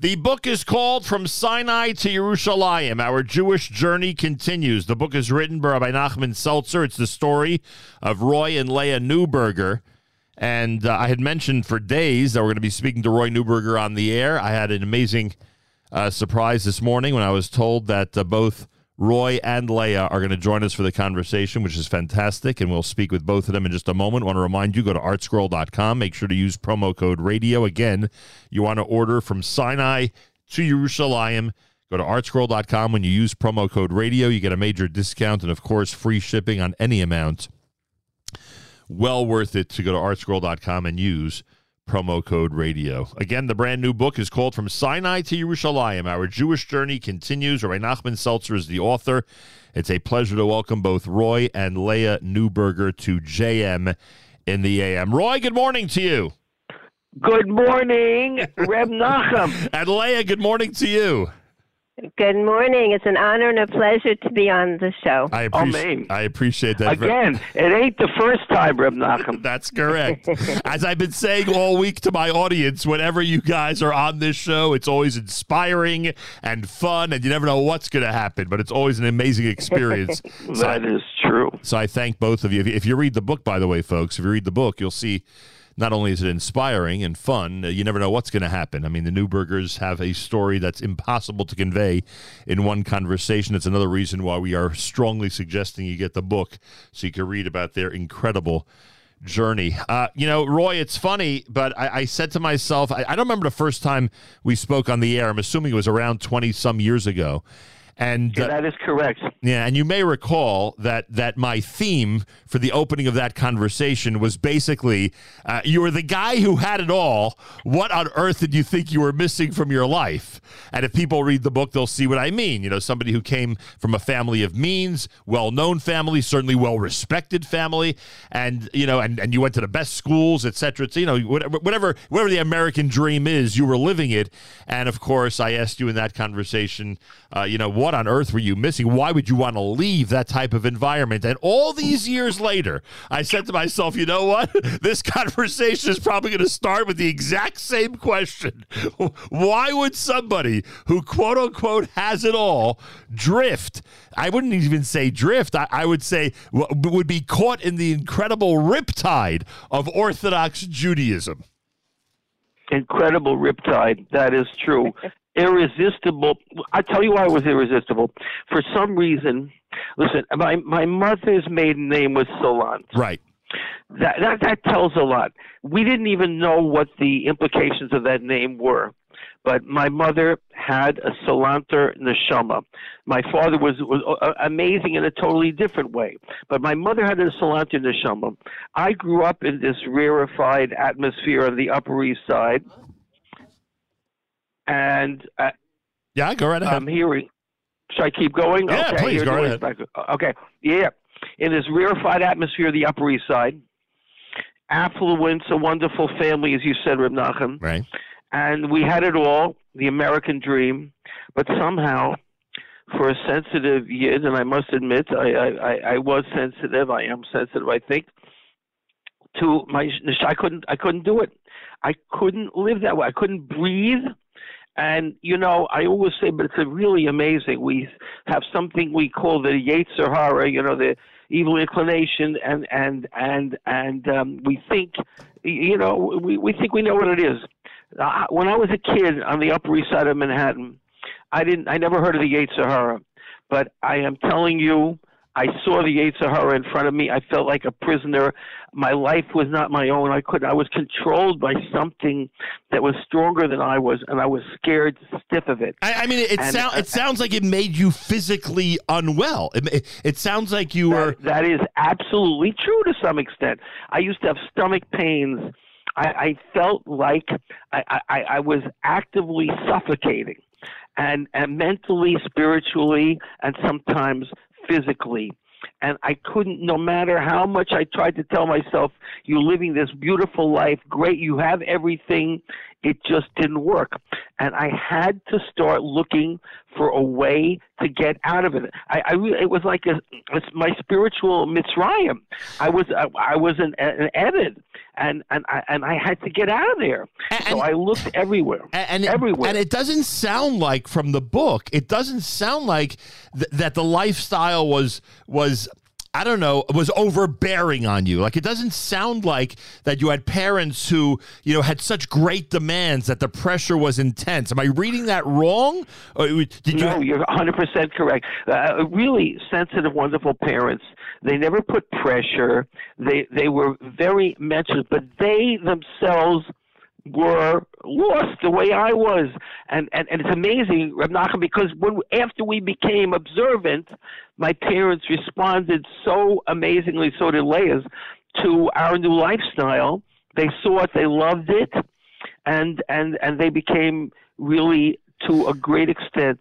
The book is called From Sinai to Yerushalayim. Our Jewish journey continues. The book is written by Rabbi Nachman Seltzer. It's the story of Roy and Leah Neuberger. And uh, I had mentioned for days that we're going to be speaking to Roy Neuberger on the air. I had an amazing uh, surprise this morning when I was told that uh, both Roy and Leah are going to join us for the conversation, which is fantastic. And we'll speak with both of them in just a moment. I want to remind you go to artscroll.com. Make sure to use promo code radio. Again, you want to order from Sinai to Yerushalayim. Go to artscroll.com. When you use promo code radio, you get a major discount and, of course, free shipping on any amount. Well worth it to go to artscroll.com and use promo code radio. Again, the brand new book is called From Sinai to Yerushalayim. Our Jewish journey continues. Rabbi Nachman Seltzer is the author. It's a pleasure to welcome both Roy and Leah Neuberger to JM in the AM. Roy, good morning to you. Good morning, Reb Nachum. and Leah, good morning to you. Good morning. It's an honor and a pleasure to be on the show. I appreciate, oh, I appreciate that. Again, it ain't the first time, Reb Nachum. That's correct. As I've been saying all week to my audience, whenever you guys are on this show, it's always inspiring and fun, and you never know what's going to happen, but it's always an amazing experience. so that is true. So I thank both of you. If you read the book, by the way, folks, if you read the book, you'll see not only is it inspiring and fun, uh, you never know what's going to happen. I mean, the Neubergers have a story that's impossible to convey in one conversation. It's another reason why we are strongly suggesting you get the book so you can read about their incredible journey. Uh, you know, Roy, it's funny, but I, I said to myself, I, I don't remember the first time we spoke on the air. I'm assuming it was around 20 some years ago. And yeah, uh, that is correct. Yeah, and you may recall that that my theme for the opening of that conversation was basically uh, you were the guy who had it all. What on earth did you think you were missing from your life? And if people read the book, they'll see what I mean. You know, somebody who came from a family of means, well-known family, certainly well-respected family, and you know, and, and you went to the best schools, etc. You know, whatever, whatever whatever the American dream is, you were living it. And of course, I asked you in that conversation, uh, you know what on earth were you missing? Why would you want to leave that type of environment? And all these years later, I said to myself, you know what? This conversation is probably going to start with the exact same question. Why would somebody who quote unquote has it all drift? I wouldn't even say drift. I, I would say would be caught in the incredible riptide of Orthodox Judaism incredible riptide. That is true irresistible. I tell you why I was irresistible. For some reason, listen, my my mother's maiden name was Salant. Right. That, that that tells a lot. We didn't even know what the implications of that name were. But my mother had a Salanter neshama. My father was was uh, amazing in a totally different way. But my mother had a Salanter neshama. I grew up in this rarefied atmosphere of the Upper East Side and uh, yeah, go right ahead. I'm hearing. Should I keep going? Yeah, okay, please go ahead. Okay, yeah. In this rarefied atmosphere of the Upper East Side, affluence, a wonderful family, as you said, Reb Nachum. Right. And we had it all, the American dream, but somehow, for a sensitive yid, and I must admit, I, I, I was sensitive. I am sensitive, I think. To my, I couldn't, I couldn't do it. I couldn't live that way. I couldn't breathe. And you know, I always say, but it's really amazing. We have something we call the Yetzer Hara, you know, the evil inclination, and and and and um, we think, you know, we we think we know what it is. Uh, when I was a kid on the Upper East Side of Manhattan, I didn't, I never heard of the Yetzer Hara, but I am telling you, I saw the Yetzer Hara in front of me. I felt like a prisoner. My life was not my own. I could I was controlled by something that was stronger than I was, and I was scared stiff of it. I, I mean, it, sounds uh, it sounds like it made you physically unwell. It, it, it sounds like you that, were. That is absolutely true to some extent. I used to have stomach pains. I, I felt like I, I, I was actively suffocating and, and mentally, spiritually, and sometimes physically. And I couldn't, no matter how much I tried to tell myself, you're living this beautiful life, great, you have everything. It just didn't work. And I had to start looking for a way to get out of it. I, I it was like a, it's my spiritual Mitzrayim. I was I, I was an, an and and I, and I had to get out of there. And- so I looked everywhere, and, and everywhere. and it doesn't sound like from the book. It doesn't sound like th- that the lifestyle was was I don't know was overbearing on you. Like it doesn't sound like that you had parents who you know had such great demands that the pressure was intense. Am I reading that wrong? Or did you? no, you're 100% correct. Uh, really sensitive, wonderful parents. They never put pressure. They they were very mentioned, but they themselves were lost the way I was, and and, and it's amazing, Reb Nachum, because when after we became observant, my parents responded so amazingly. So did Leah's to our new lifestyle. They saw it, they loved it, and and and they became really to a great extent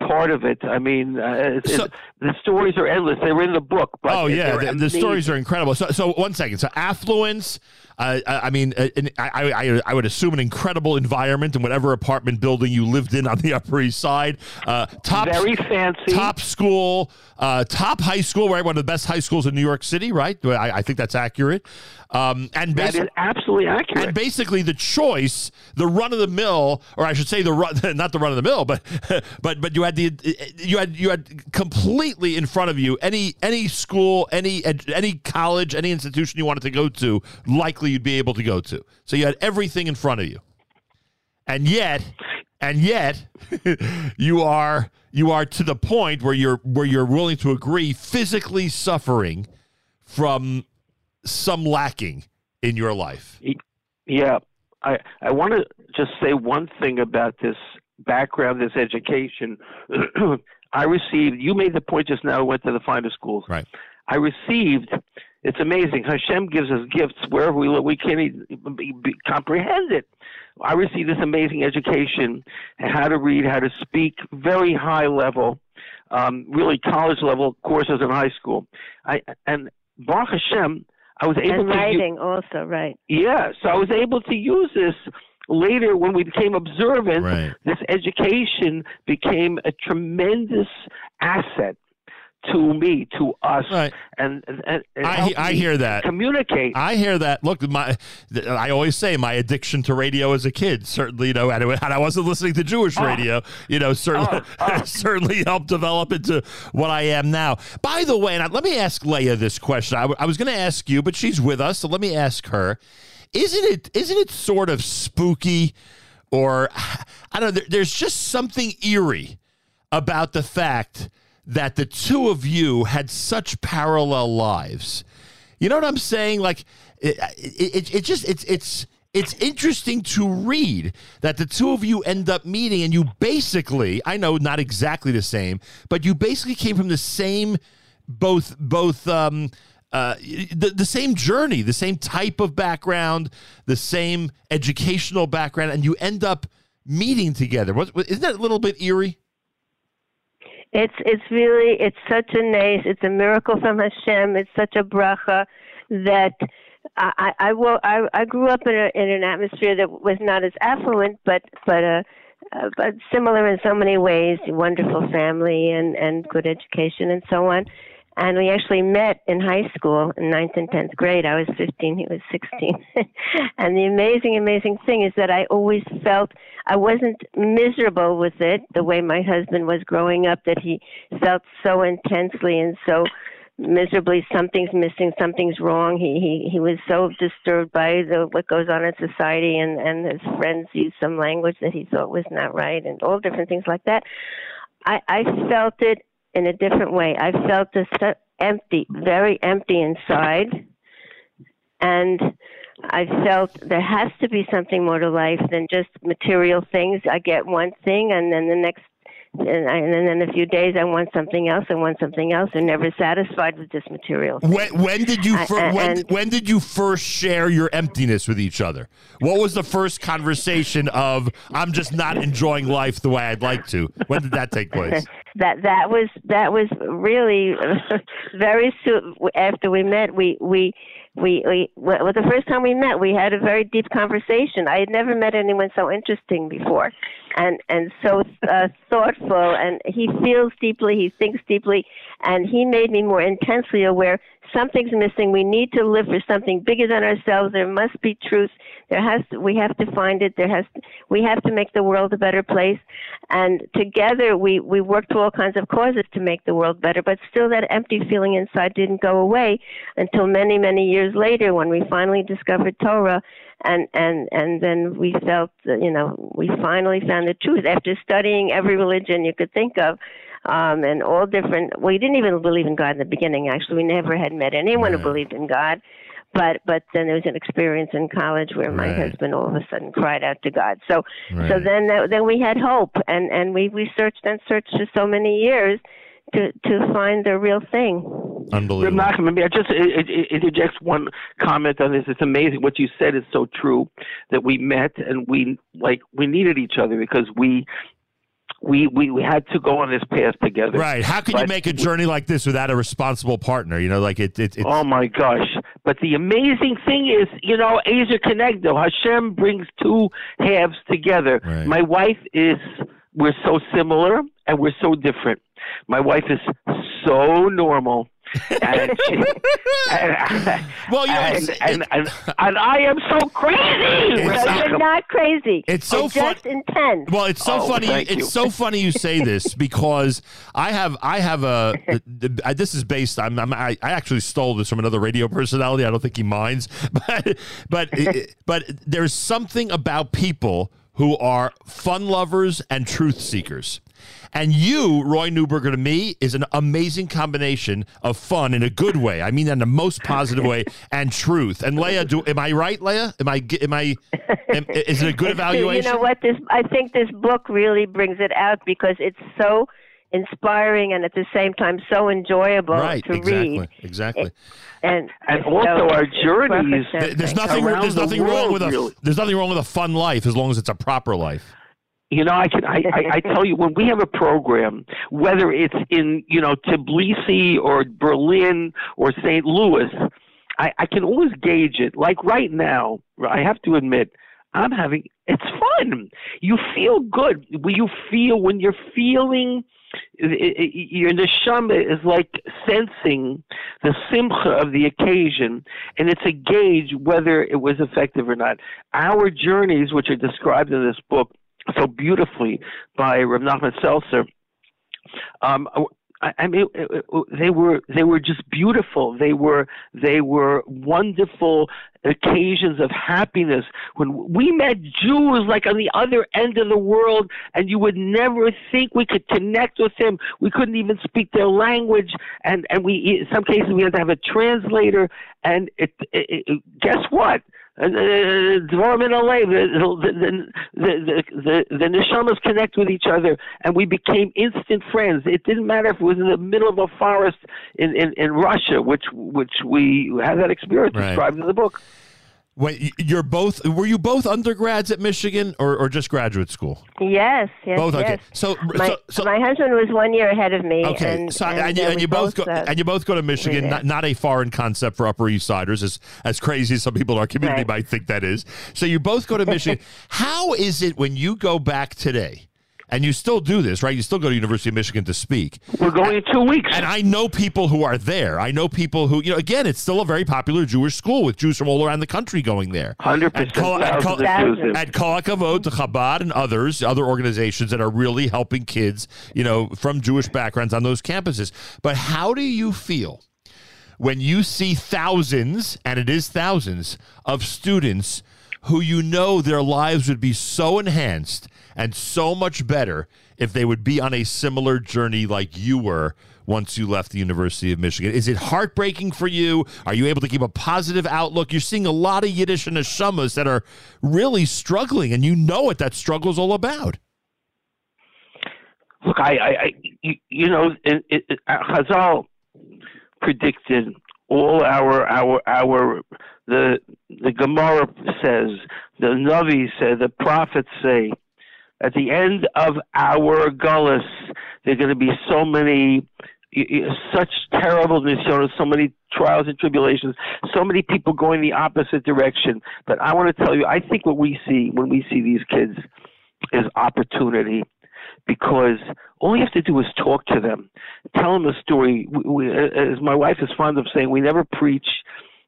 part of it. I mean, uh, So- the stories are endless. They're in the book. But Oh yeah, the, the stories are incredible. So, so one second. So affluence. Uh, I I mean, uh, I, I I would assume an incredible environment in whatever apartment building you lived in on the Upper East Side. Uh, top very fancy. top school, uh, top high school, right? One of the best high schools in New York City, right? I, I think that's accurate. Um, and That basi- is absolutely accurate. and basically the choice, the run of the mill, or I should say the run, not the run of the mill, but but but you had the you had you had completely in front of you any any school, any any college, any institution you wanted to go to, likely you'd be able to go to. So you had everything in front of you, and yet, and yet, you are you are to the point where you're where you're willing to agree physically suffering from some lacking in your life. Yeah, I I want to just say one thing about this background, this education. I received. You made the point just now. I went to the finest schools. Right. I received. It's amazing. Hashem gives us gifts wherever we live. We can't even be, be, comprehend it. I received this amazing education, how to read, how to speak, very high level, um, really college level courses in high school. I and Baruch Hashem, I was able And to. u- writing also, right. yeah, so I was able to use this later when we became observant. Right. This education became a tremendous asset to me, to us, Right. and, and, and I, I hear that. communicate. I hear that. Look, my I always say my addiction to radio as a kid certainly, you know, and it- and I wasn't listening to Jewish Oh. radio, you know, certainly Oh, ah, ah. certainly helped develop into what I am now. By the way, and I, let me ask Leah this question. I, w- I was going to ask you, but she's with us, so let me ask her. Isn't it isn't it sort of spooky, or I don't know? There, there's just something eerie about the fact that the two of you had such parallel lives. You know what I'm saying? Like it, it, it just it's it's it's interesting to read that the two of you end up meeting and you basically, I know not exactly the same, but you basically came from the same both both um uh, the, the same journey, the same type of background, the same educational background, and you end up meeting together. What, isn't that a little bit eerie? It's it's really it's such a nice it's a miracle from Hashem. It's such a bracha that I I, I, I, grew up in a in an atmosphere that was not as affluent, but but uh, uh, but similar in so many ways. Wonderful family and and good education and so on. And we actually met in high school in ninth and tenth grade. I was 15, he was 16. and the amazing, amazing thing is that I always felt I wasn't miserable with it the way my husband was growing up, that he felt so intensely and so miserably something's missing, something's wrong. He he he was so disturbed by the what goes on in society and and his friends used some language that he thought was not right and all different things like that. I I felt it in a different way. I felt so empty, very empty inside. And I felt there has to be something more to life than just material things. I get one thing, and then the next, and, I, and then in a few days, I want something else. I want something else. I'm never satisfied with this material. When, when did you fir- I- when, when did you first share your emptiness with each other? What was the first conversation of I'm just not enjoying life the way I'd like to? When did that take place? that that was that was really very soon after we met we we we, we well, the first time we met, we had a very deep conversation. I had never met anyone so interesting before, and and so uh, thoughtful. And he feels deeply, he thinks deeply, and he made me more intensely aware something's missing. We need to live for something bigger than ourselves. There must be truth. There has to, we have to find it. There has we have to make the world a better place. And together we we worked to all kinds of causes to make the world better. But still, that empty feeling inside didn't go away until many many years later when we finally discovered Torah. And and and then we felt, you know, we finally found the truth after studying every religion you could think of um, and all different. Well, We didn't even believe in God in the beginning. Actually, we never had met anyone right. who believed in God. But but then there was an experience in college where my right. husband all of a sudden cried out to God. So right. so then that, then we had hope, and and we we searched and searched for so many years to to find the real thing. Unbelievable. Nachman, I just uh, uh, uh, interject one comment on this. It's amazing what you said is so true that we met and we like we needed each other because we we, we, we had to go on this path together. Right. How can but you make a journey like this without a responsible partner? You know, like it. it it's... Oh my gosh! But the amazing thing is, you know, Ezer Kenegdo. Hashem brings two halves together. Right. My wife is. We're so similar and we're so different. My wife is so normal and, and, well, you and, and, and, and, I am so crazy. you're not crazy. It's so fun- just intense. Well, it's so oh, funny. It's you. so funny you say this because I have I have a this is based. I'm, I'm I, I actually stole this from another radio personality. I don't think he minds, but but but there's something about people who are fun lovers and truth seekers. And you, Roy Neuberger, to me, is an amazing combination of fun in a good way. I mean that in the most positive way and truth. And Leah, do am I right, Leah? Am I am I? Am, is it a good evaluation? You know what? This I think this book really brings it out because it's so inspiring and at the same time so enjoyable right, to exactly, read. Exactly. And and also our journeys. There's nothing. There's nothing wrong with a. There's nothing wrong with a fun life as long as it's a proper life. You know, I can I, I, I tell you when we have a program, whether it's in you know Tbilisi or Berlin or St. Louis, I, I can always gauge it. Like right now, I have to admit, I'm having it's fun. You feel good. You feel when you're feeling your neshama is like sensing the simcha of the occasion, and it's a gauge whether it was effective or not. Our journeys, which are described in this book, so beautifully by Rav Nachman Seltzer. Um, I, I mean, they were they were just beautiful. They were they were wonderful occasions of happiness. When we met Jews like on the other end of the world, and you would never think we could connect with them. We couldn't even speak their language, and and we in some cases we had to have a translator. And it, it, it guess what? Dvarim in LA, the the the the, the neshamas connect with each other, and we became instant friends. It didn't matter if it was in the middle of a forest in in, in Russia, which which we had that experience right. described in the book. Wait, you're both were you both undergrads at Michigan or, or just graduate school? Yes, yes, both. Yes. Okay, so my, so, so, my husband was one year ahead of me. Okay, and, so and, and, you, and you both, go uh, and you both go to Michigan. Not, not, a foreign concept for Upper East Siders, as as crazy as some people in our community right. might think that is. So you both go to Michigan. How is it when you go back today? And you still do this, right? You still go to University of Michigan to speak. We're going in two weeks, and I know people who are there. I know people who, you know, again, it's still a very popular Jewish school with Jews from all around the country going there. Hundred percent. At Kol Hakavod, Chabad, and others, other organizations that are really helping kids, you know, from Jewish backgrounds on those campuses. But how do you feel? When you see thousands, and it is thousands, of students who you know their lives would be so enhanced and so much better if they would be on a similar journey like you were once you left the University of Michigan. Is it heartbreaking for you? Are you able to keep a positive outlook? You're seeing a lot of Yiddish and Neshamas that are really struggling, and you know what that struggle is all about. Look, I, I, I you, know, it, it, it, Chazal predicted all our our our the the Gemara says, the Navi said, the prophets say, at the end of our gullus, there are going to be so many such terrible nisyonos, so many trials and tribulations, so many people going the opposite direction. But I want to tell you, I think what we see when we see these kids is opportunity because all you have to do is talk to them, tell them a story. We, we, as my wife is fond of saying, we never preach.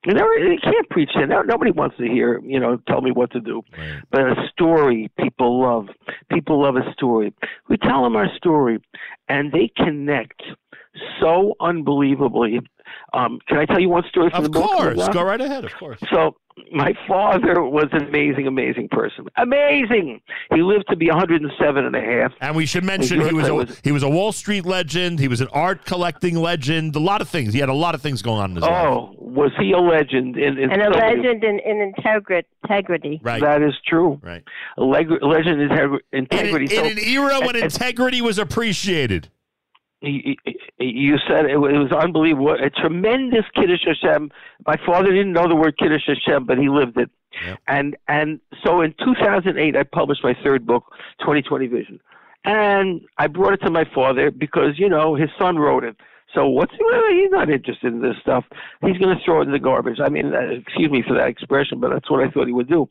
You never, you can't preach it. Nobody wants to hear, you know, tell me what to do. Right. But a story people love. People love a story. We tell them our story, and they connect so unbelievably. Um, can I tell you one story from of the book? Of course, go right ahead. Of course. So my father was an amazing, amazing person. Amazing. He lived to be 107 and a half. And we should mention he was, a, was, he was a Wall Street legend. He was an art collecting legend. A lot of things. He had a lot of things going on in his oh, life. Oh, was he a legend? In, in and a legend in, in integrity. Right. That is true. Right. A leg, legend in integrity. In, so, in an era when integrity was appreciated you said it was unbelievable. A tremendous Kiddush Hashem. My father didn't know the word Kiddush Hashem, but he lived it. Yep. And and so in 2008, I published my third book, 2020 Vision, and I brought it to my father because you know his son wrote it. So what's well, he's not interested in this stuff. He's going to throw it in the garbage. I mean, uh, excuse me for that expression, but that's what I thought he would do.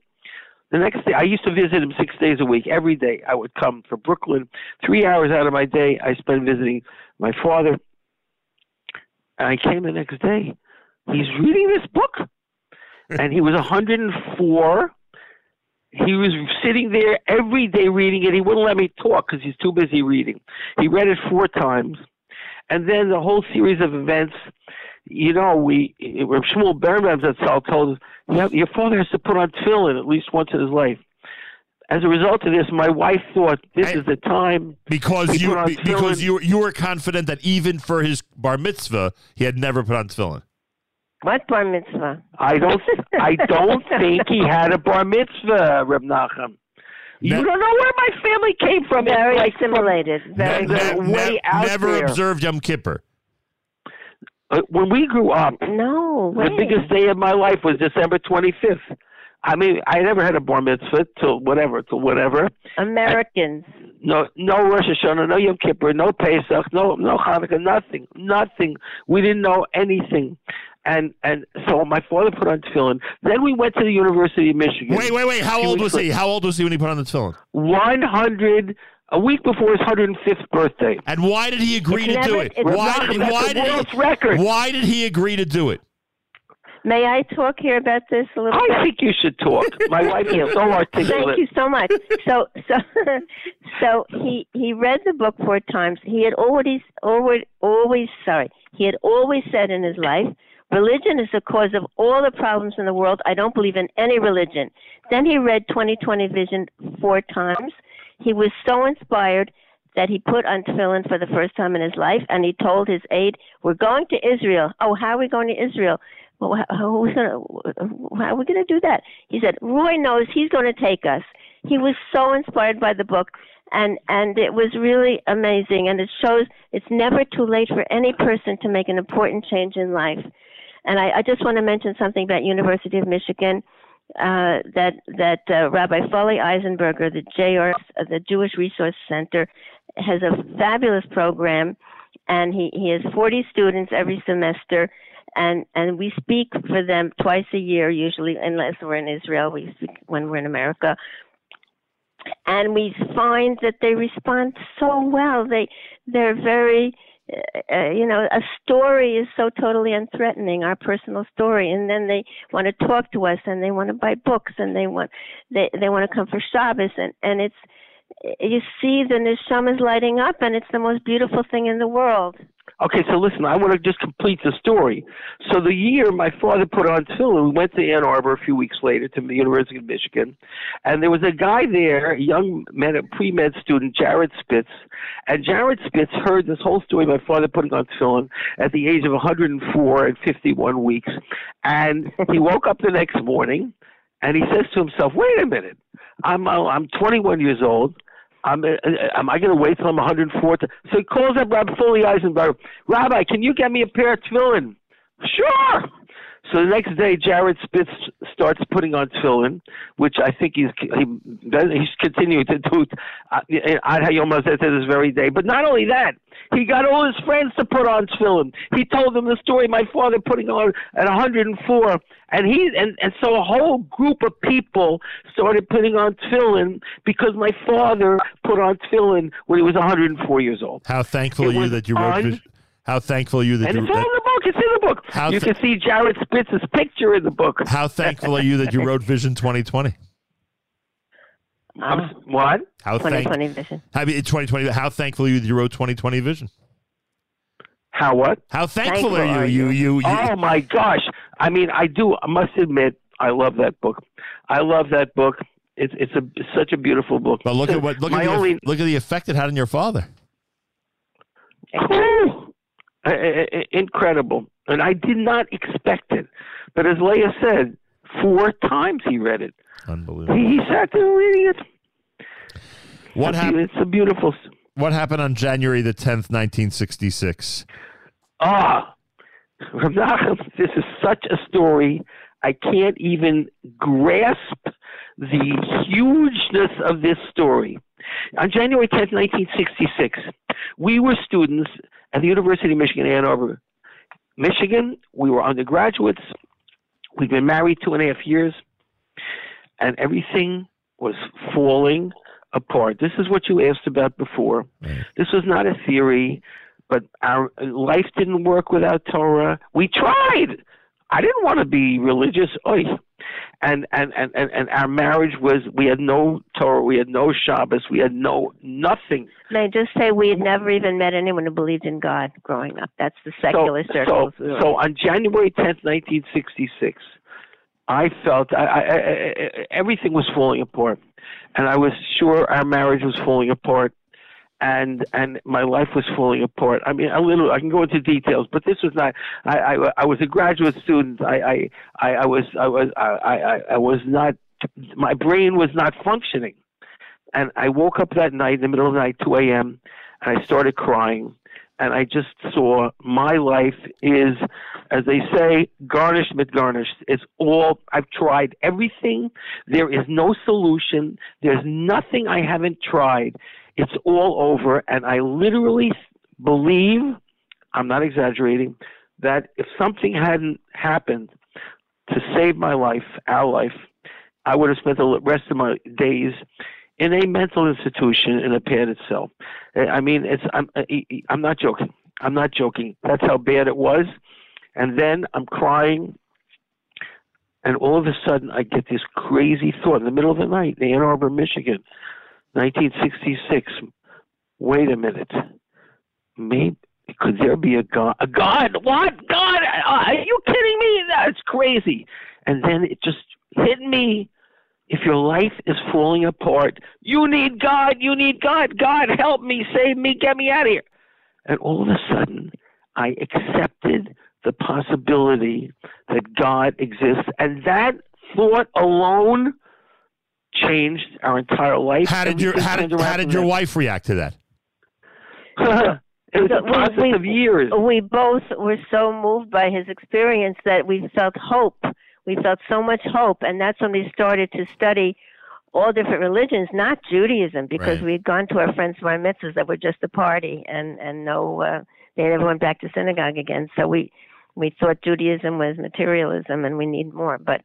The next day, I used to visit him six days a week. Every day, I would come from Brooklyn. Three hours out of my day, I spent visiting my father. And I came the next day. He's reading this book, and he was 104. He was sitting there every day reading it. He wouldn't let me talk because he's too busy reading. He read it four times, and then the whole series of events you know, we Reb Shmuel Berenbaum Zatzal told us, yeah, your father has to put on tefillin at least once in his life. As a result of this, my wife thought this is the time because you because you you were confident that even for his bar mitzvah, he had never put on tefillin. What bar mitzvah? I don't I don't think he had a bar mitzvah, Reb Nachum. You ne- don't know where my family came from. Very like assimilated. Very ne- ne- way out Never there. observed Yom Kippur. Uh, when we grew up, no, the biggest day of my life was December 25th. I mean, I never had a bar mitzvah till whatever, till whatever. Americans. I, no, no Rosh Hashanah, no Yom Kippur, no Pesach, no, no Hanukkah, nothing, nothing. We didn't know anything, and and so my father put on tefillin. Then we went to the University of Michigan. Wait, wait, wait. How old was he? How old was he when he put on the tefillin? One hundred a week before his 105th birthday. And why did he agree it's to never, do it? Why did, why did he, record. Why did he agree to do it? May I talk here about this a little I bit? think you should talk. My wife is so articulate. Thank you so much. So, so, so he he read the book four times. He had always, always, always, sorry, he had always said in his life, religion is the cause of all the problems in the world. I don't believe in any religion. Then he read 2020 Vision four times. He was so inspired that he put on tefillin for the first time in his life, and he told his aide, "We're going to Israel. Oh, how are we going to Israel? Well, how, how are we going to how are we going to do that?" He said, "Roy knows he's going to take us." He was so inspired by the book, and and it was really amazing. And it shows it's never too late for any person to make an important change in life. And I, I just want to mention something about University of Michigan uh, that that uh, Rabbi Foley Eisenberger, the JR, uh, the Jewish Resource Center, has a fabulous program, and he, he has 40 students every semester, and and we speak for them twice a year, usually unless we're in Israel. We speak when we're in America. And we find that they respond so well. They they're very uh, uh, you know, a story is so totally unthreatening, our personal story, and then they want to talk to us, and they want to buy books, and they want they they want to come for Shabbos, and and it's you see the neshama is lighting up, and it's the most beautiful thing in the world. Okay, so listen, I want to just complete the story. So the year my father put on tefillin, we went to Ann Arbor a few weeks later to the University of Michigan, and there was a guy there, a young med, pre-med student, Jared Spitz, and Jared Spitz heard this whole story my father putting on tefillin at the age of 104 and 51 weeks, and he woke up the next morning, and he says to himself, "Wait a minute, I'm uh, I'm 21 years old." I'm, uh, am I going to wait till I'm 104? To, so he calls up Rabbi Foley Eisenberg. Rabbi, can you get me a pair of tefillin? Sure. So the next day, Jared Spitz starts putting on tefillin, which I think he's he, he's continuing to do at Hayom to this very day. But not only that, he got all his friends to put on tefillin. He told them the story. My father putting on at 104, and he and and so a whole group of people started putting on tefillin because my father put on tefillin when he was 104 years old. How thankful are you that you wrote? Un- how thankful are you that and you? It's all in the book. It's in the book. How you th- can see Jared Spitz's picture in the book. How thankful are you that you wrote Vision 2020? Um, what? How 2020 thank- Vision. How, 2020. How thankful are you that you wrote 2020 Vision? How what? How thankful, thankful are, you? You, you, you? Oh my gosh! I mean, I do. I must admit, I love that book. I love that book. It's it's a it's such a beautiful book. But look at what look at the, only, look at the effect it had on your father. Incredible. And I did not expect it. But as Leah said, four times he read it. Unbelievable. He, he sat there reading it. What happened? It's a beautiful. What happened on January the 10th, 1966? Ah, this is such a story. I can't even grasp the hugeness of this story. On January 10th, 1966, we were students at the University of Michigan, Ann Arbor, Michigan. We were undergraduates. We'd been married two and a half years, and everything was falling apart. This is what you asked about before. Right. This was not a theory, but our life didn't work without Torah. We tried. I didn't want to be religious. Oy and and and and, and our marriage was we had no Torah, we had no Shabbos, we had no nothing. May I just say we had never even met anyone who believed in God growing up. That's the secular so, circles. So, so on January tenth, nineteen sixty six, I felt I, I, I, everything was falling apart, and I was sure our marriage was falling apart and and my life was falling apart. I mean, a little. I can go into details, but this was not. I I, I was a graduate student. I I I, was I was I, I I was not. My brain was not functioning, and I woke up that night in the middle of the night, 2 a.m., and I started crying. And I just saw my life is, as they say, gornisht with gornisht. It's all, I've tried everything. There is no solution. There's nothing I haven't tried. It's all over, and I literally believe, I'm not exaggerating, that if something hadn't happened to save my life, our life, I would have spent the rest of my days in a mental institution in a padded cell. I mean, it's I'm I'm not joking. I'm not joking. That's how bad it was. And then I'm crying, and all of a sudden I get this crazy thought in the middle of the night in Ann Arbor, Michigan. 1966. Wait a minute. Maybe could there be a God? A God? What God? Uh, are you kidding me? That's crazy. And then it just hit me. If your life is falling apart, you need God. You need God. God, help me, save me, get me out of here. And all of a sudden, I accepted the possibility that God exists, and that thought alone changed our entire life. How did your how did, how did your wife react to that? it was a process we, of years. We both were so moved by his experience that we felt hope. We felt so much hope, and that's when we started to study all different religions, not Judaism, because right. we had gone to our friends' bar mitzvahs that were just a party, and and no, uh, they never went back to synagogue again. So we we thought Judaism was materialism, and we need more. But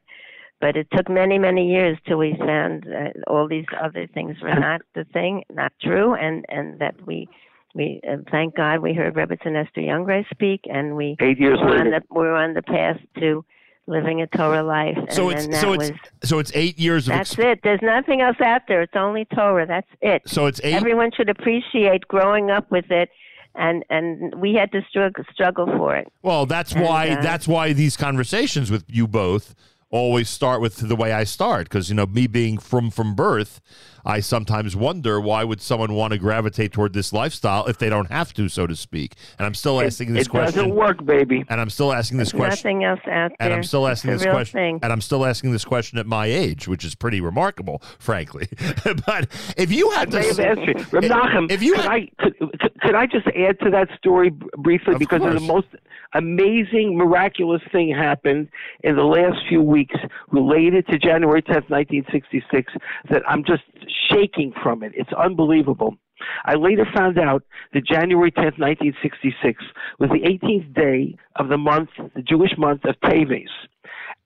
but it took many, many years till we found uh, all these other things were not the thing, not true, and and that we we uh, thank God we heard Rebbetzin Esther Jungreis speak, and we eight years were later on the, we were on the path to living a Torah life. So it's so it's so it's eight years. Of that's exp- it. There's nothing else out there. It's only Torah. That's it. So it's eight. Everyone should appreciate growing up with it and and we had to struggle struggle for it. Well, that's and, why uh, that's why these conversations with you both always start with the way I start because you know me being from from birth, I sometimes wonder why would someone want to gravitate toward this lifestyle if they don't have to, so to speak. And I'm still asking this it question. doesn't work, baby. And I'm still asking this There's question. nothing else out there. And I'm still asking It's this question. Thing. And I'm still asking this question at my age, which is pretty remarkable, frankly. but if you had to, May have say- asked. Reb Nachum, if you could had- I could, could, could I just add to that story briefly Of because of the most amazing, miraculous thing happened in the last few weeks related to January 10th, 1966 that I'm just shaking from it. It's unbelievable. I later found out that January 10th, 1966 was the 18th day of the month, the Jewish month of Teves.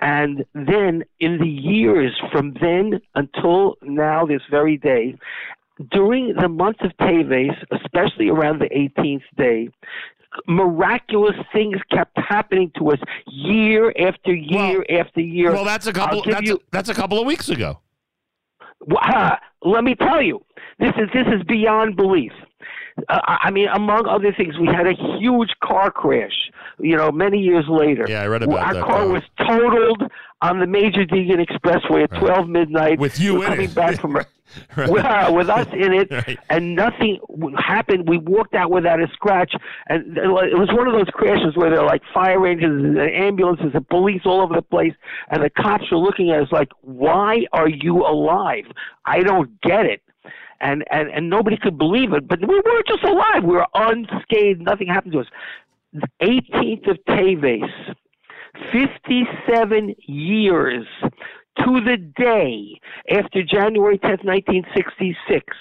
And then in the years from then until now, this very day, during the month of Teves, especially around the 18th day, miraculous things kept happening to us year after year after year. well, that's a couple. That's, you- that's a couple of weeks ago. Let me tell you, this is this is beyond belief. Uh, I I mean, among other things, we had a huge car crash. You know, many years later. Yeah, I read about Our that, car Bob. was totaled on the Major Deegan Expressway at Right. 12 midnight. With you We're in coming it. back from Right. with, uh, with us in it, Right. and nothing happened. We walked out without a scratch, and it was one of those crashes where there are like fire engines and ambulances and police all over the place, and the cops were looking at us like, "Why are you alive? I don't get it." And, and and nobody could believe it, but we were just alive. We were unscathed. Nothing happened to us. The 18th of Teves, 57 years to the day after January 10th, 1966,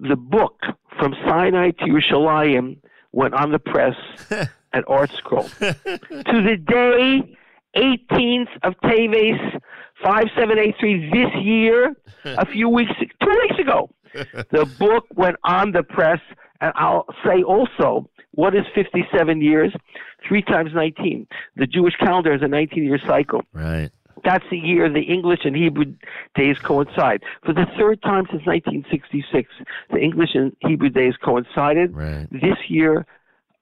the book From Sinai to Yerushalayim went on the press at Art Scroll. to the day 18th of Teves, 5783 this year, a few weeks, two weeks ago, the book went on the press. And I'll say also, what is 57 years? Three times 19. The Jewish calendar is a 19 year cycle. Right. That's the year the English and Hebrew days coincide. For the third time since 1966, the English and Hebrew days coincided. Right. This year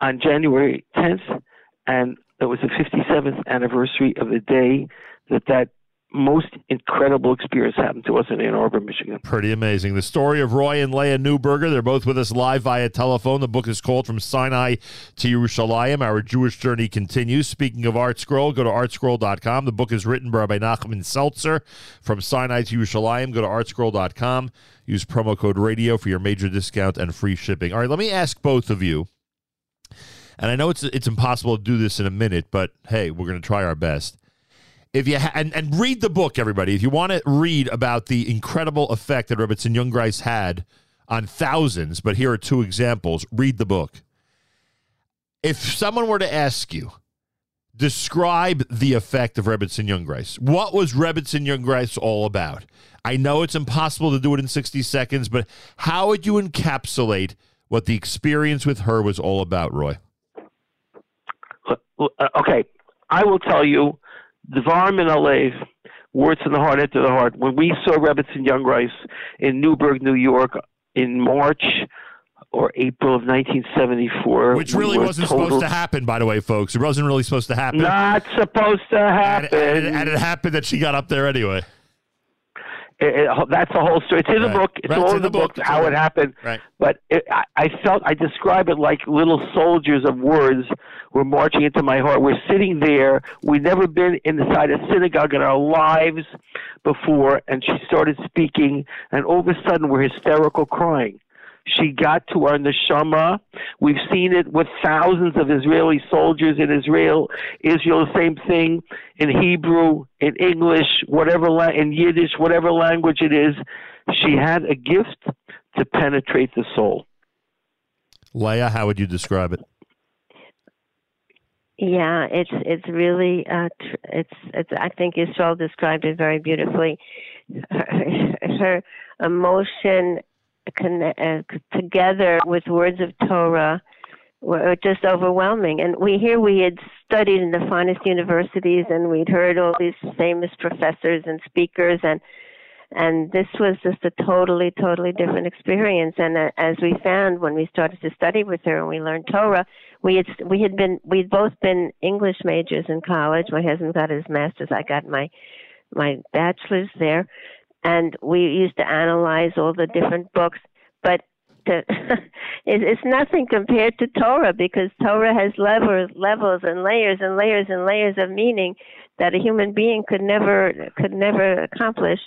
on January 10th, and it was the 57th anniversary of the day that that most incredible experience happened to us in Ann Arbor, Michigan. Pretty amazing. The story of Roy and Leah Neuberger. They're both with us live via telephone. The book is called From Sinai to Yerushalayim. Our Jewish journey continues. Speaking of Art Scroll, go to artscroll.com. The book is written by Rabbi Nachman Seltzer. From Sinai to Yerushalayim, go to artscroll.com. Use promo code radio for your major discount and free shipping. All right, let me ask both of you. And I know it's it's impossible to do this in a minute, but hey, we're going to try our best if you ha- and, and read the book, everybody. If you want to read about the incredible effect that Rebbetzin Jungreis had on thousands, but here are two examples. Read the book. If someone were to ask you, describe the effect of Rebbetzin Jungreis. What was Rebbetzin Jungreis all about? I know it's impossible to do it in 60 seconds, but how would you encapsulate what the experience with her was all about, Roy? Okay, I will tell you, Dvarim and Alev, words in the heart enter the heart. When we saw Rebbetzin Jungreis in Newburgh, New York, in March or April of 1974, Which really were wasn't total- supposed to happen, by the way, folks. It wasn't really supposed to happen. Not supposed to and, happen. and, and it happened that she got up there anyway. It- it- that's the whole story. It's in Right. the book. It's Right, all it's in the the book. book, how it happened. Right. But it, I, I felt I describe it like little soldiers of words were marching into my heart. We're sitting there. We'd never been inside a synagogue in our lives before, and she started speaking, and all of a sudden we're hysterical crying. She got to our neshama. We've seen it with thousands of Israeli soldiers in Israel. Israel, the same thing in Hebrew, in English, whatever la- in Yiddish, whatever language it is. She had a gift to penetrate the soul. Leah, how would you describe it? Yeah, it's it's really uh, tr- it's it's. I think Israel described it very beautifully. Her, her emotion conne- together with words of Torah were just overwhelming. And we here we had studied in the finest universities, and we'd heard all these famous professors and speakers, and and this was just a totally totally different experience. And uh, as we found when we started to study with her and we learned Torah we had we had been we'd both been English majors in college. My husband got his master's. I got my my bachelor's there, and we used to analyze all the different books. But to, it's nothing compared to Torah because Torah has levels, levels and layers and layers and layers of meaning that a human being could never could never accomplish,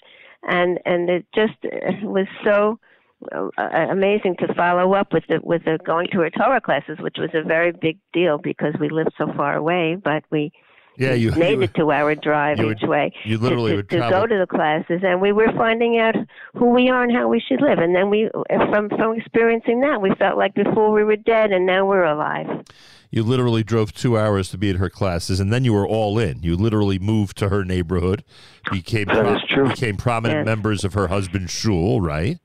and and it just was so uh, amazing to follow up with the with the going to our Torah classes, which was a very big deal because we lived so far away, but we yeah, you made you, it two hour drive you each would- way you literally to, would to, to go to the classes, and we were finding out who we are and how we should live. And then we, from from experiencing that, we felt like before we were dead, and now we're alive. You literally drove two hours to be at her classes, and then you were all in. You literally moved to her neighborhood, became That true. became prominent Yes. members of her husband's shul, right?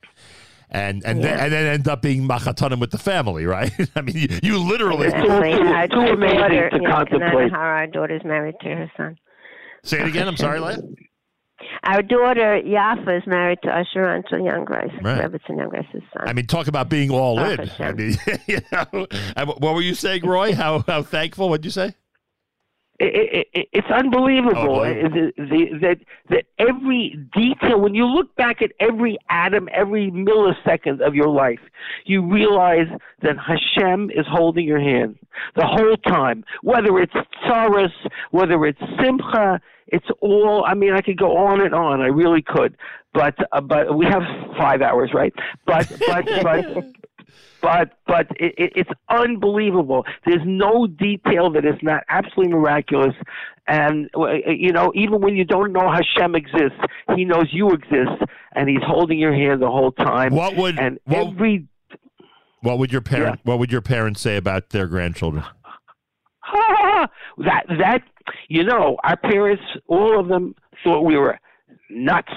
And and then and then end up being machatanim with the family, right? I mean, you, you literally Exactly. too- Our too amazing daughter, to you know, contemplate. How our daughter's married to her son. say it again. I'm sorry, Leah. Our daughter Yafa is married to Usher Anshel Jungreis, Right. Rebbetzin Jungreis's son. I mean, talk about being all in. Baruch I mean, you know, what were you saying, Roy? How how thankful? What'd you say? It, it, it's unbelievable. Oh, uh, the, the, that that every detail when you look back at every atom every millisecond of your life you realize that Hashem is holding your hand the whole time. Whether it's tsaras whether it's simcha it's all I mean I could go on and on. I really could. But uh, but we have 5 hours right? But but but but but it, it, it's unbelievable. There's no detail that is not absolutely miraculous, and uh, you know even when you don't know Hashem exists, He knows you exist, and He's holding your hand the whole time. What would and what, every what would your parent what would your parents say about their grandchildren? that that you know our parents, all of them thought we were nuts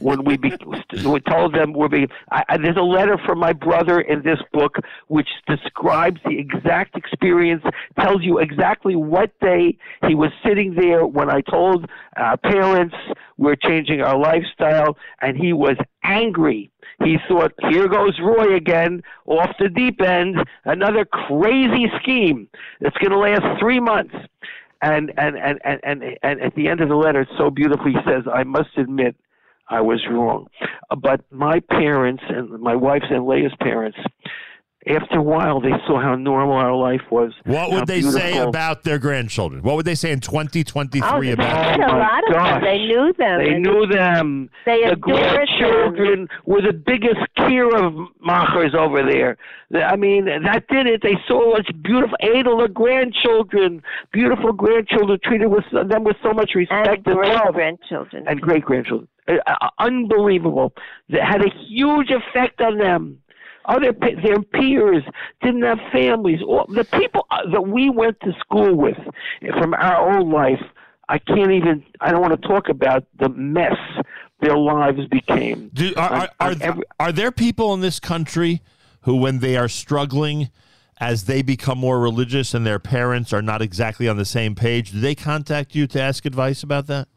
when we be, we told them we're being. I, I, there's a letter from my brother in this book which describes the exact experience, tells you exactly what day he was sitting there when I told our parents we're changing our lifestyle, and he was angry. He thought, here goes Roy again, off the deep end, another crazy scheme that's going to last three months and and, and, and, and and at the end of the letter, so beautifully says, "I must admit, I was wrong." But my parents and my wife's and Leah's parents, after a while, they saw how normal our life was. What would they say about their grandchildren? What would they say in 2023 oh, they about? had a Oh, my lot of them. They knew them. They and knew them. They the adored them. grandchildren were the biggest Kirov machers over there. I mean, that did it. They saw such beautiful Adel grandchildren, beautiful grandchildren treated with them with so much respect and, great love. grandchildren. and great grandchildren. Uh, uh, unbelievable. That had a huge effect on them. Other their peers didn't have families. All, the people uh, that we went to school with from our own life, I can't even. I don't want to talk about the mess their lives became. Do, are, are, are, every- are there people in this country who, when they are struggling, as they become more religious and their parents are not exactly on the same page, do they contact you to ask advice about that?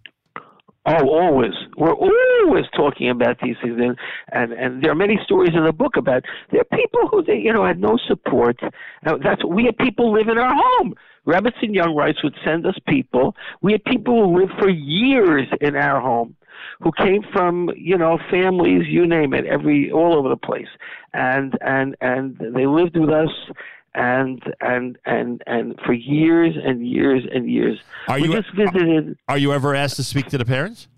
Oh, always. We're always talking about these things, and and, and there are many stories in the book about there are people who they you know had no support. Uh, that's we had people live in our home. Rebbetzin Jungreis would send us people. We had people who lived for years in our home, who came from you know families, you name it, every all over the place, and and and they lived with us. And and and and for years and years and years, Are we you just visited. are you ever asked to speak to the parents?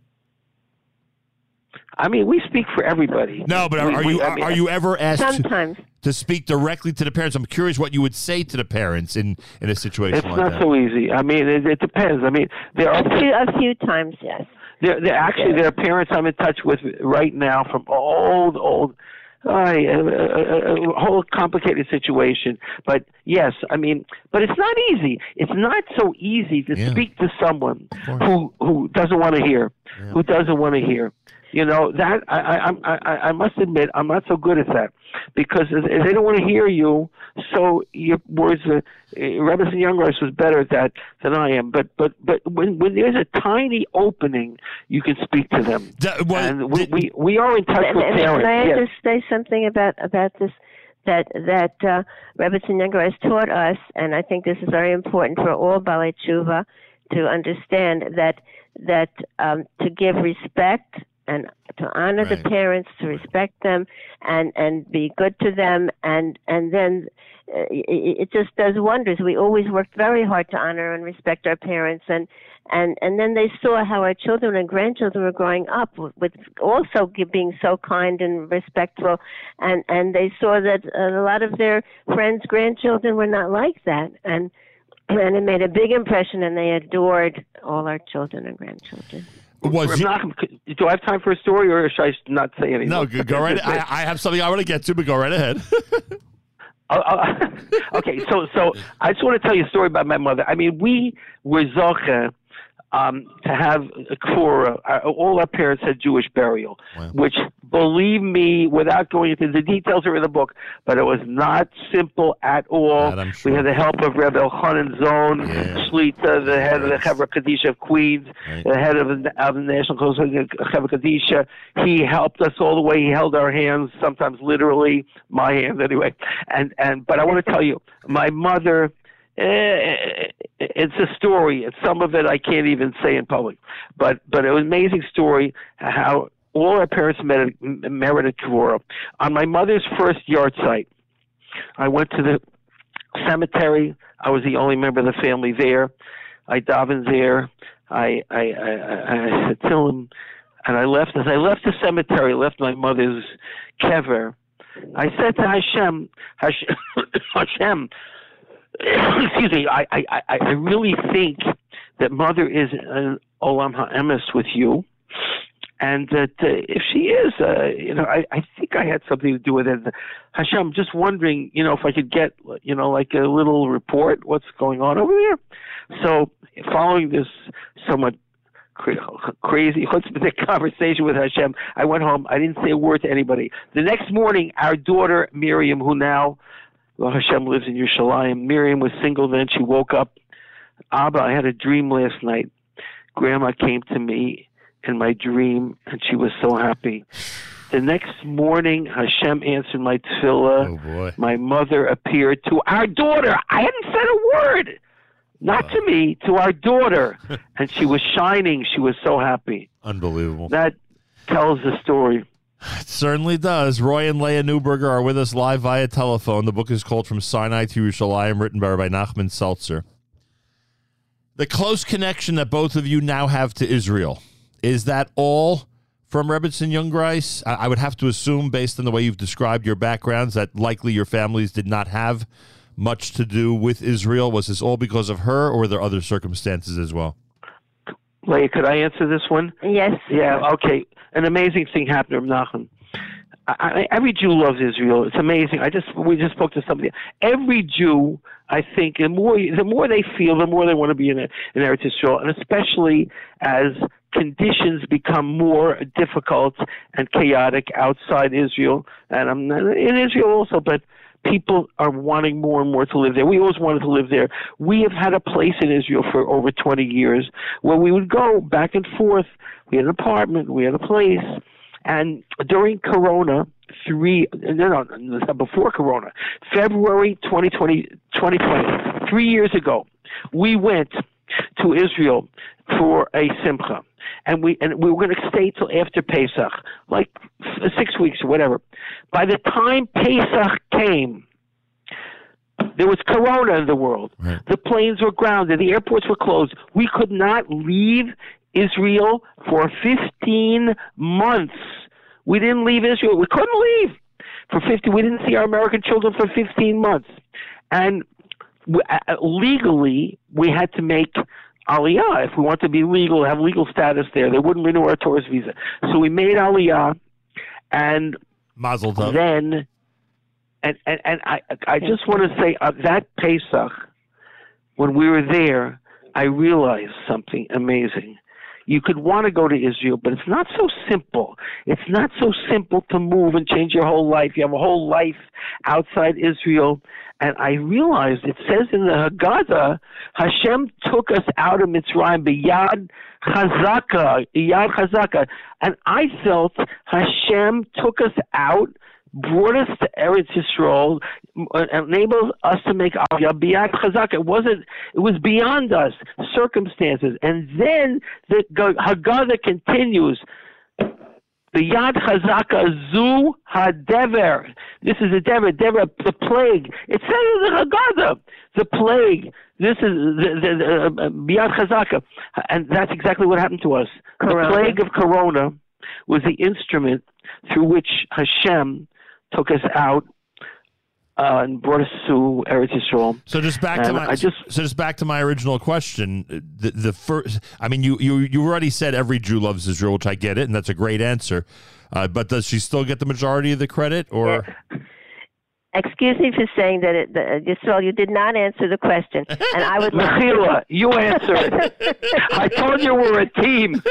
I mean, we speak for everybody. No, but are, We- are we- you I are, mean, are you ever asked to, Sometimes. to speak directly to the parents? I'm curious what you would say to the parents in in a situation It's like not that. so easy. I mean, it, it depends. I mean, there are A few, a few times, yes. there, there actually there are parents I'm in touch with right now from old old. Uh, a, a, a whole complicated situation, but yes, I mean, but it's not easy. It's not so easy to Yeah. speak to someone who who doesn't want to hear, Yeah. who doesn't want to hear. You know that I I I I I must admit I'm not so good at that because if if they don't want to hear you, so your words. Uh, Rebbetzin Jungreis was better at that than I am. But but but when when there's a tiny opening, you can speak to them. D- well, and we, did- we we are in touch And, with and can I. Yes. just say something about about this? That that uh, Rebbetzin Jungreis has taught us, and I think this is very important for all Balei Tshuva to understand that that um, to give respect and to honor Right. the parents, to respect them, and and be good to them, and and then uh, it, it just does wonders. We always worked very hard to honor and respect our parents, and and and then they saw how our children and grandchildren were growing up with, with also being so kind and respectful, and and they saw that a lot of their friends' grandchildren were not like that, and and it made a big impression, and they adored all our children and grandchildren. Was you- Nachum, do I have time for a story, or should I not say anything? no, go, right. I, I have something I want to get to, but go right ahead. Oh, oh okay, so so I just want to tell you a story about my mother. I mean, we were zoche um, to have a kvura. Our- All our parents had Jewish burial, Wow. which, believe me, without going into the details, are in the book, but it was not simple at all. That I'm We had the help of Rebbe Elchanan Zohn, Yeah. Shlita, the head of the Yes. Chevra Kadisha of Queens, Right. the head of, the- of the National Council of Chevra Kadisha. He helped us all the way. He held our hands, sometimes literally, my hands anyway. And and but I want to tell you, my mother. Eh, It's a story. Some of it I can't even say in public, but but it was an amazing story how all our parents met, merited Kvora. On my mother's first yahrzeit, I went to the cemetery. I was the only member of the family there. I davened there. I I I, I, said Tehillim, and I left. As I left the cemetery, left my mother's kever. I said to Hashem, Hashem, Hashem excuse me. I, I I really think that mother is an olam ha'emes with you. And that uh, if she is, uh, you know, I, I think I had something to do with it. Hashem, just wondering, you know, if I could get, you know, like a little report, what's going on over there. So, following this somewhat crazy conversation with Hashem, I went home. I didn't say a word to anybody. The next morning, our daughter Miriam, who now, Hashem lives in Yerushalayim. Miriam was single then. She woke up. Abba, I had a dream last night. Grandma came to me in my dream, and she was so happy. The next morning, Hashem answered my tefillah. oh boy. My mother appeared to our daughter. I hadn't said a word, not to me, to our daughter, and she was shining. She was so happy. Unbelievable. That tells the story. It certainly does. Roy and Leah Neuberger are with us live via telephone. The book is called From Sinai to Yerushalayim, written by Rabbi Nachman Seltzer. The close connection that both of you now have to Israel, is that all from Rebbitzin Jungreis? I, I would have to assume, based on the way you've described your backgrounds, that likely your families did not have much to do with Israel. Was this all because of her, or were there other circumstances as well? Leah, could I answer this one? Yes. Yeah, okay. An amazing thing happened to Nachum. I, I, every Jew loves Israel. It's amazing. I just we just spoke to somebody. Every Jew, I think, the more the more they feel, the more they want to be in, a, in Eretz Israel, and especially as conditions become more difficult and chaotic outside Israel, and I'm in Israel also, but people are wanting more and more to live there. We always wanted to live there. We have had a place in Israel for over 20 years where we would go back and forth. We had an apartment, we had a place. And during Corona, three, no, no, before Corona, February 2020, 2020, three years ago, we went to Israel for a simcha. And we and we were going to stay till after Pesach, like six weeks or whatever. By the time Pesach came, there was corona in the world. Right. The planes were grounded. The airports were closed. We could not leave Israel for 15 months. We didn't leave Israel. We couldn't leave for 50. We didn't see our American children for 15 months. And we, uh, legally, we had to make Aliyah if we want to be legal, have legal status there. They wouldn't renew our tourist visa. So we made Aliyah, and Mazel tov. then and and, and I I just want to say uh, that Pesach when we were there I realized something amazing. You could want to go to Israel, but it's not so simple. It's not so simple to move and change your whole life. You have a whole life outside Israel. And I realized it says in the Haggadah, Hashem took us out of Mitzrayim, b'yad chazaka, yad chazaka. And I felt Hashem took us out, brought us to Eretz Yisrael, enabled us to make Aliyah b'yad chazaka. It wasn't, it was beyond us, circumstances. And then the Haggadah continues, B'yad chazaka zu hadever. This is a dever, dever, the plague. It says in the Haggadah, the plague. This is the, the, the uh, b'yad chazaka, and that's exactly what happened to us. Corona. The plague of Corona was the instrument through which Hashem took us out uh, and brought us to Eretz Yisrael. So just back to my I just- so just back to my original question. The the first, I mean, you you you already said every Jew loves Israel, which I get it, and that's a great answer. Uh, but does she still get the majority of the credit, or Excuse me for saying that, it, that Yisrael, you did not answer the question, and I would. Mechila, you answer it. I told you we're a team.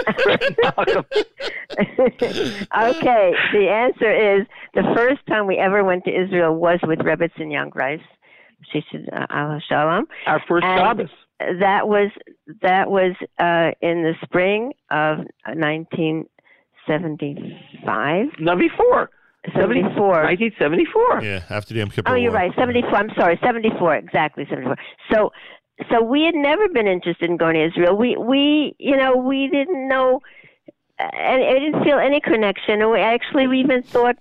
okay, the answer is the first time we ever went to Israel was with Rebbetzin Jungreis. She said, uh, Allah Shalom. Our first And- Shabbos. That was that was uh, in the spring of 1975, No, before. 74. 1974. yeah, after the Yom Kippur Oh, you're War. right. 74. I'm sorry. 74. Exactly. 74. So, so we had never been interested in going to Israel. We, we, you know, we didn't know, uh, and I didn't feel any connection. And we actually we even thought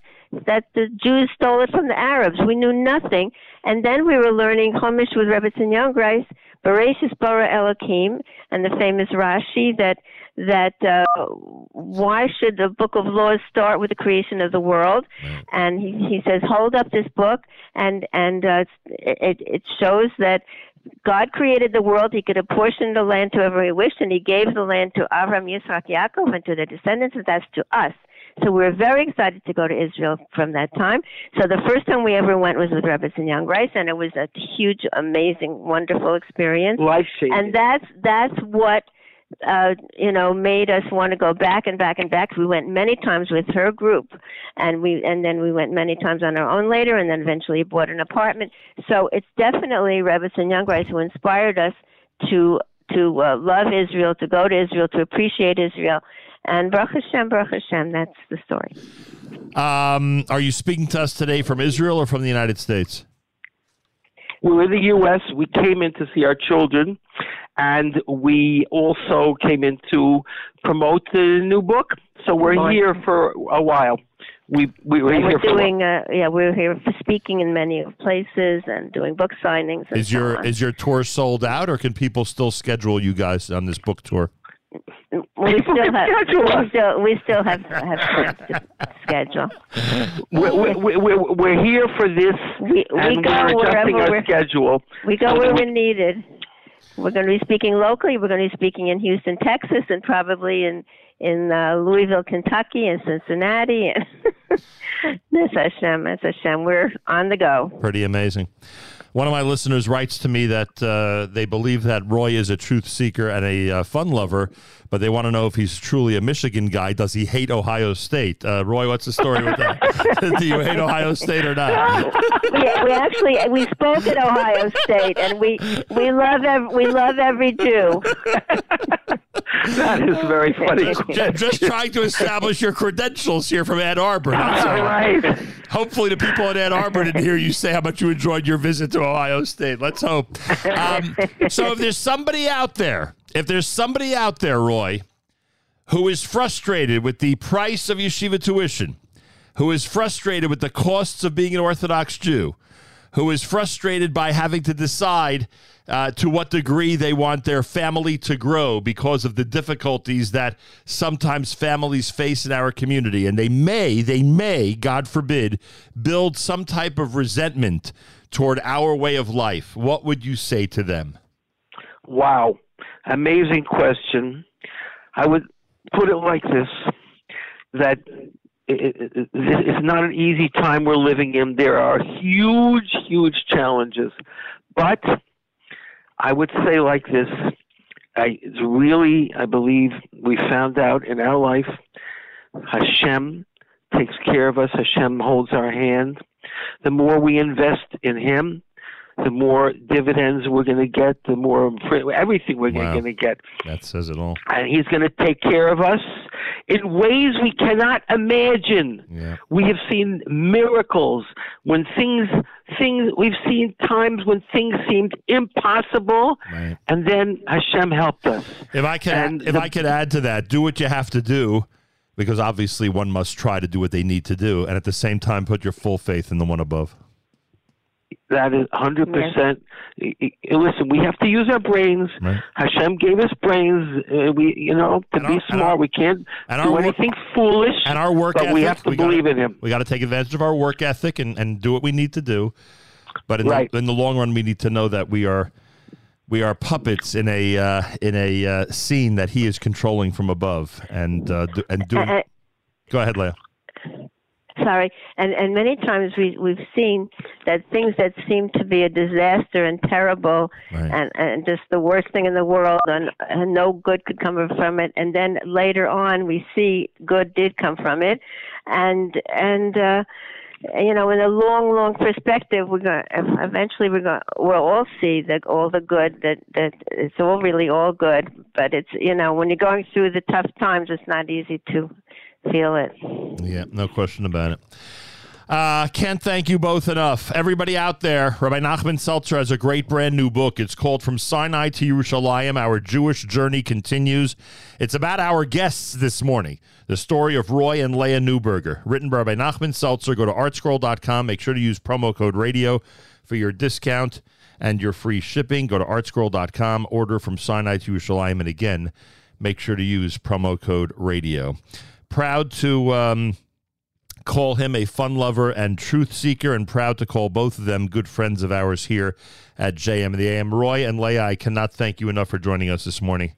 that the Jews stole it from the Arabs. We knew nothing. And then we were learning Chumash with Rebbetzin Jungreis, Bereshis Bara Elohim, and the famous Rashi that that uh, why should the book of laws start with the creation of the world? And he, he says, hold up this book, and and uh, it it shows that God created the world. He could apportion the land to whoever he wished, and he gave the land to Abraham, Yitzhak, Yaakov, and to their descendants, and that's to us. So we were very excited to go to Israel from that time. So the first time we ever went was with Rebbetzin Jungreis, and it was a huge, amazing, wonderful experience Life changing. and that's that's what uh you know made us want to go back and back and back we went many times with her group and we and then we went many times on our own later and then eventually bought an apartment so it's definitely Rebbetzin Jungreis who inspired us to to uh, love Israel to go to Israel to appreciate Israel and Baruch Hashem Baruch Hashem that's the story Um, are you speaking to us today from Israel or from the United States? We're in the U.S. We came in to see our children, and we also came in to promote the new book. So we're Right. here for a while. We, we were, here we're for doing uh, yeah we're here for speaking in many places and doing book signings and Is so your on. is your tour sold out, or can people still schedule you guys on this book tour? we still have schedule we still, we still have, have to schedule. We're, we're, we're, we're here for this, We we and go we're adjusting wherever our we're schedule. we go so where we're needed. We're going to be speaking locally. We're going to be speaking in Houston, Texas, and probably in in uh, Louisville, Kentucky, and Cincinnati. And Miss Hashem, Miss Hashem, we're on the go. Pretty amazing. One of my listeners writes to me that uh, they believe that Roy is a truth seeker and a uh, fun lover, but they want to know if he's truly a Michigan guy. Does he hate Ohio State? Uh, Roy, what's the story with that? Do you hate Ohio State or not? we, we actually we spoke at Ohio State, and we we love ev- we love every Jew. That is very funny. Ju- Just trying to establish your credentials here from Ann Arbor. That's All all. right. Hopefully, the people in Ann Arbor didn't hear you say how much you enjoyed your visit to Ohio State. Let's hope. Um, so, if there's somebody out there, if there's somebody out there, Roy, who is frustrated with the price of yeshiva tuition, who is frustrated with the costs of being an Orthodox Jew, who is frustrated by having to decide uh, to what degree they want their family to grow because of the difficulties that sometimes families face in our community. And they may, they may, God forbid, build some type of resentment toward our way of life. What would you say to them? Wow. Amazing question. I would put it like this that it, it, it, it's not an easy time we're living in. There are huge, huge challenges. But I would say like this I it's really, I believe, we found out in our life Hashem takes care of us, Hashem holds our hand. The more we invest in Him, the more dividends we're going to get, the more everything we're Wow. going to get. That says it all. And He's going to take care of us in ways we cannot imagine. Yeah. We have seen miracles when things things we've seen times when things seemed impossible Right. and then Hashem helped us. If I can, if the- I could add to that, do what you have to do because obviously one must try to do what they need to do, and at the same time put your full faith in the one above. That is 100%. Listen, we have to use our brains. Right. Hashem gave us brains. Uh, we, you know, to And be our- smart. our- we can't and do our work- anything foolish. And our work but ethic, we have to we gotta- believe in him. We got to take advantage of our work ethic and, and do what we need to do. But in, Right. the, in the long run, we need to know that we are we are puppets in a uh, in a uh, scene that he is controlling from above and uh, do, and doing. Uh, go ahead, Leah. Sorry and and many times we we've seen that things that seem to be a disaster and terrible Right. and and just the worst thing in the world and, and no good could come from it and then later on we see good did come from it and and uh you know, in a long, long perspective, we're going. to Eventually, we're going. We'll all see that all the good. That that it's all really all good. But it's you know, when you're going through the tough times, it's not easy to feel it. Yeah, no question about it. Uh, can't thank you both enough. Everybody out there, Rabbi Nachman Seltzer has a great brand new book. It's called From Sinai to Yerushalayim. Our Jewish journey continues. It's about our guests this morning. The story of Roy and Leah Neuberger, written by Rabbi Nachman Seltzer. Go to artscroll.com. Make sure to use promo code radio for your discount and your free shipping. Go to artscroll.com. Order From Sinai to Yerushalayim. And again, make sure to use promo code radio. Proud to. Um, call him a fun lover and truth seeker, and proud to call both of them good friends of ours here at JM and the AM. Roy and Leah, I cannot thank you enough for joining us this morning.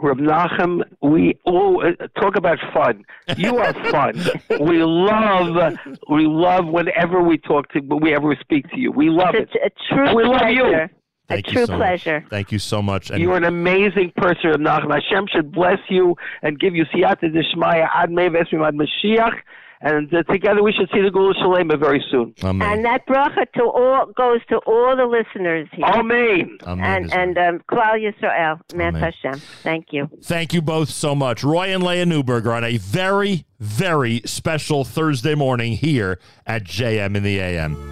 Reb Nachum, we all uh, talk about fun. You are fun. we love, we love whenever we talk to, whenever we speak to you. We love it. A, a true We love you. Pleasure. Thank a you true so much. pleasure. Thank you so much. And You're an amazing person, Reb Nachum. Hashem should bless you and give you siyata deshmaya ad mevesrim ad Mashiach. And uh, together we should see the Gula Shalema very soon. Amen. And that bracha to all goes to all the listeners here. Amen. Amen and is and um, Klal Yisrael, Mez Amen. Hashem. Thank you. Thank you both so much. Roy and Leah Neuberger on a very, very special Thursday morning here at JM in the AM.